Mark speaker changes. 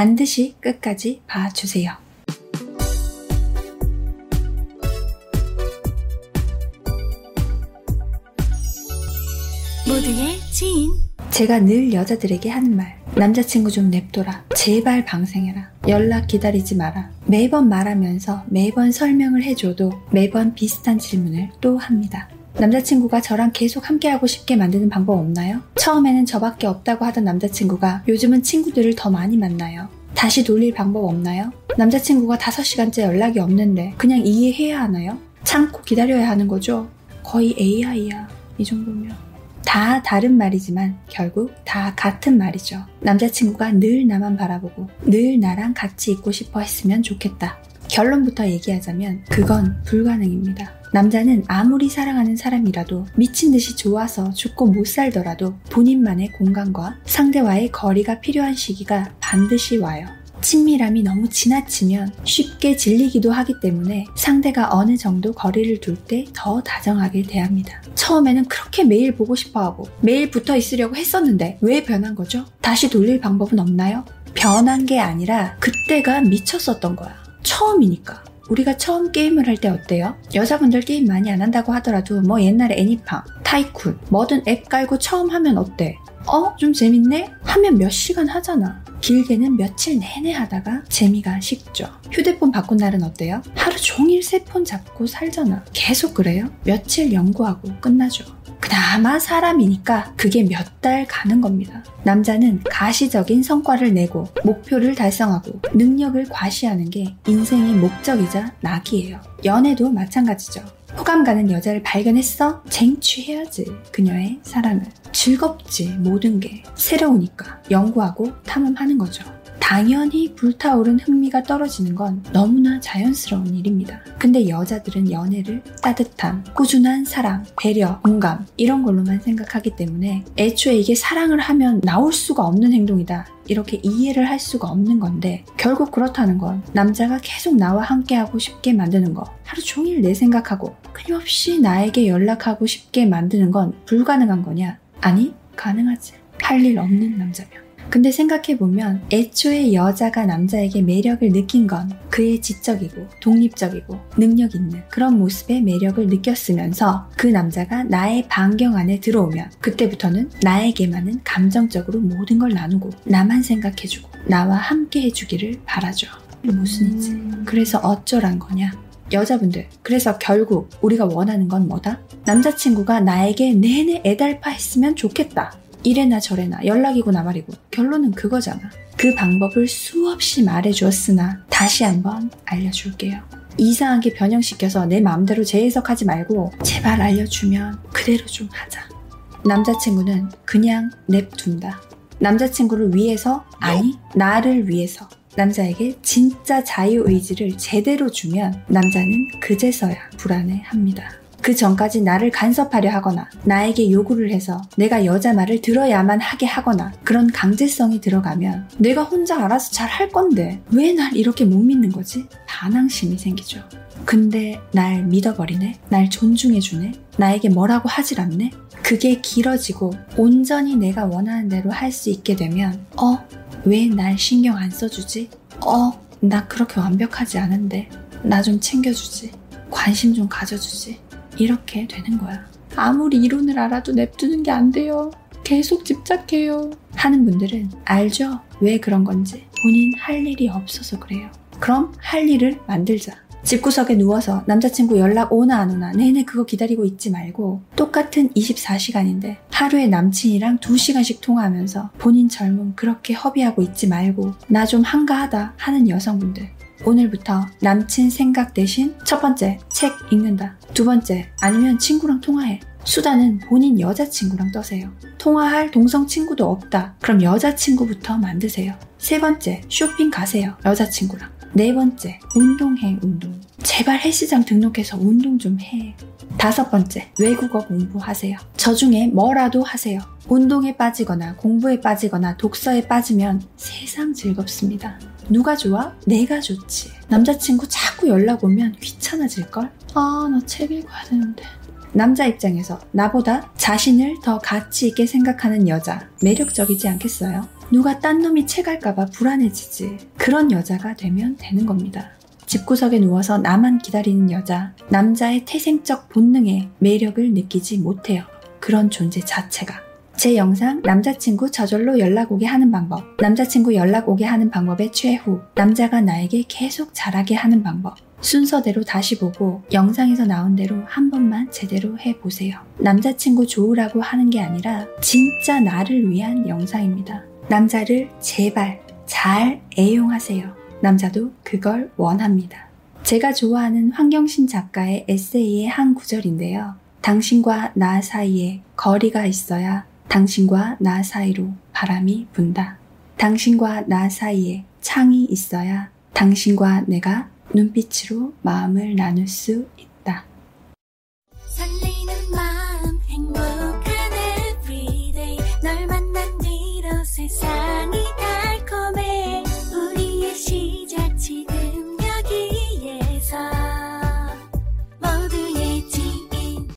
Speaker 1: 반드시 끝까지 봐주세요. 모두의 지인. 제가 늘 여자들에게 하는 말. 남자친구 좀 냅둬라. 제발 방생해라. 연락 기다리지 마라. 매번 말하면서 매번 설명을 해줘도 매번 비슷한 질문을 또 합니다. 남자친구가 저랑 계속 함께하고 싶게 만드는 방법 없나요? 처음에는 저밖에 없다고 하던 남자친구가 요즘은 친구들을 더 많이 만나요. 다시 돌릴 방법 없나요? 남자친구가 5시간째 연락이 없는데 그냥 이해해야 하나요? 참고 기다려야 하는 거죠? 거의 AI야. 이 정도면. 다 다른 말이지만 결국 다 같은 말이죠. 남자친구가 늘 나만 바라보고 늘 나랑 같이 있고 싶어 했으면 좋겠다. 결론부터 얘기하자면 그건 불가능입니다. 남자는 아무리 사랑하는 사람이라도 미친 듯이 좋아서 죽고 못 살더라도 본인만의 공간과 상대와의 거리가 필요한 시기가 반드시 와요. 친밀함이 너무 지나치면 쉽게 질리기도 하기 때문에 상대가 어느 정도 거리를 둘 때 더 다정하게 대합니다. 처음에는 그렇게 매일 보고 싶어 하고 매일 붙어 있으려고 했었는데 왜 변한 거죠? 다시 돌릴 방법은 없나요? 변한 게 아니라 그때가 미쳤었던 거야. 처음이니까. 우리가 처음 게임을 할 때 어때요? 여자분들 게임 많이 안 한다고 하더라도 뭐 옛날에 애니팡, 타이쿤, 뭐든 앱 깔고 처음 하면 어때? 어? 좀 재밌네? 하면 몇 시간 하잖아. 길게는 며칠 내내 하다가 재미가 식죠. 휴대폰 바꾼 날은 어때요? 하루 종일 새폰 잡고 살잖아. 계속 그래요? 며칠 연구하고 끝나죠. 그나마 사람이니까 그게 몇 달 가는 겁니다. 남자는 가시적인 성과를 내고 목표를 달성하고 능력을 과시하는 게 인생의 목적이자 낙이에요. 연애도 마찬가지죠. 호감 가는 여자를 발견했어? 쟁취해야지. 그녀의 사랑을. 즐겁지, 모든 게. 새로우니까. 연구하고 탐험하는 거죠. 당연히 불타오른 흥미가 떨어지는 건 너무나 자연스러운 일입니다. 근데 여자들은 연애를 따뜻함, 꾸준한 사랑, 배려, 공감 이런 걸로만 생각하기 때문에 애초에 이게 사랑을 하면 나올 수가 없는 행동이다. 이렇게 이해를 할 수가 없는 건데 결국 그렇다는 건 남자가 계속 나와 함께하고 싶게 만드는 거 하루 종일 내 생각하고 끊임없이 나에게 연락하고 싶게 만드는 건 불가능한 거냐? 아니 가능하지. 할 일 없는 남자면. 근데 생각해보면 애초에 여자가 남자에게 매력을 느낀 건 그의 지적이고 독립적이고 능력 있는 그런 모습에 매력을 느꼈으면서 그 남자가 나의 반경 안에 들어오면 그때부터는 나에게만은 감정적으로 모든 걸 나누고 나만 생각해주고 나와 함께 해주기를 바라죠. 무슨이지? 음. 그래서 어쩌란 거냐? 여자분들. 그래서 결국 우리가 원하는 건 뭐다? 남자친구가 나에게 내내 애달파 했으면 좋겠다. 이래나 저래나 연락이고 나말이고 결론은 그거잖아. 그 방법을 수없이 말해주었으나 다시 한번 알려줄게요. 이상하게 변형시켜서 내 마음대로 재해석하지 말고 제발 알려주면 그대로 좀 하자. 남자친구는 그냥 냅둔다. 남자친구를 위해서 아니 나를 위해서 남자에게 진짜 자유의지를 제대로 주면 남자는 그제서야 불안해합니다. 그 전까지 나를 간섭하려 하거나 나에게 요구를 해서 내가 여자 말을 들어야만 하게 하거나 그런 강제성이 들어가면 내가 혼자 알아서 잘 할 건데 왜 날 이렇게 못 믿는 거지? 반항심이 생기죠. 근데 날 믿어버리네? 날 존중해주네? 나에게 뭐라고 하질 않네? 그게 길어지고 온전히 내가 원하는 대로 할 수 있게 되면 어? 왜 날 신경 안 써주지? 어? 나 그렇게 완벽하지 않은데 나 좀 챙겨주지 관심 좀 가져주지 이렇게 되는 거야. 아무리 이론을 알아도 냅두는 게 안 돼요. 계속 집착해요. 하는 분들은 알죠? 왜 그런 건지. 본인 할 일이 없어서 그래요. 그럼 할 일을 만들자. 집구석에 누워서 남자친구 연락 오나 안 오나 내내 그거 기다리고 있지 말고 똑같은 24시간인데 하루에 남친이랑 2시간씩 통화하면서 본인 젊음 그렇게 허비하고 있지 말고 나 좀 한가하다 하는 여성분들 오늘부터 남친 생각 대신 첫 번째, 책 읽는다. 두 번째, 아니면 친구랑 통화해. 수단은 본인 여자친구랑 떠세요. 통화할 동성 친구도 없다. 그럼 여자친구부터 만드세요. 세 번째, 쇼핑 가세요. 여자친구랑. 네 번째, 운동해, 운동. 제발 헬스장 등록해서 운동 좀 해. 다섯 번째, 외국어 공부하세요. 저 중에 뭐라도 하세요. 운동에 빠지거나 공부에 빠지거나 독서에 빠지면 세상 즐겁습니다. 누가 좋아? 내가 좋지. 남자친구 자꾸 연락 오면 귀찮아질걸? 아, 나 책 읽어야 되는데. 남자 입장에서 나보다 자신을 더 가치 있게 생각하는 여자, 매력적이지 않겠어요? 누가 딴 놈이 채갈까봐 불안해지지. 그런 여자가 되면 되는 겁니다. 집구석에 누워서 나만 기다리는 여자, 남자의 태생적 본능에 매력을 느끼지 못해요. 그런 존재 자체가. 제 영상 남자친구 저절로 연락 오게 하는 방법, 남자친구 연락 오게 하는 방법의 최후, 남자가 나에게 계속 잘하게 하는 방법. 순서대로 다시 보고 영상에서 나온 대로 한 번만 제대로 해보세요. 남자친구 좋으라고 하는 게 아니라 진짜 나를 위한 영상입니다. 남자를 제발 잘 애용하세요. 남자도 그걸 원합니다. 제가 좋아하는 황경신 작가의 에세이의 한 구절인데요. 당신과 나 사이에 거리가 있어야 당신과 나 사이로 바람이 분다. 당신과 나 사이에 창이 있어야 당신과 내가 눈빛으로 마음을 나눌 수 있다.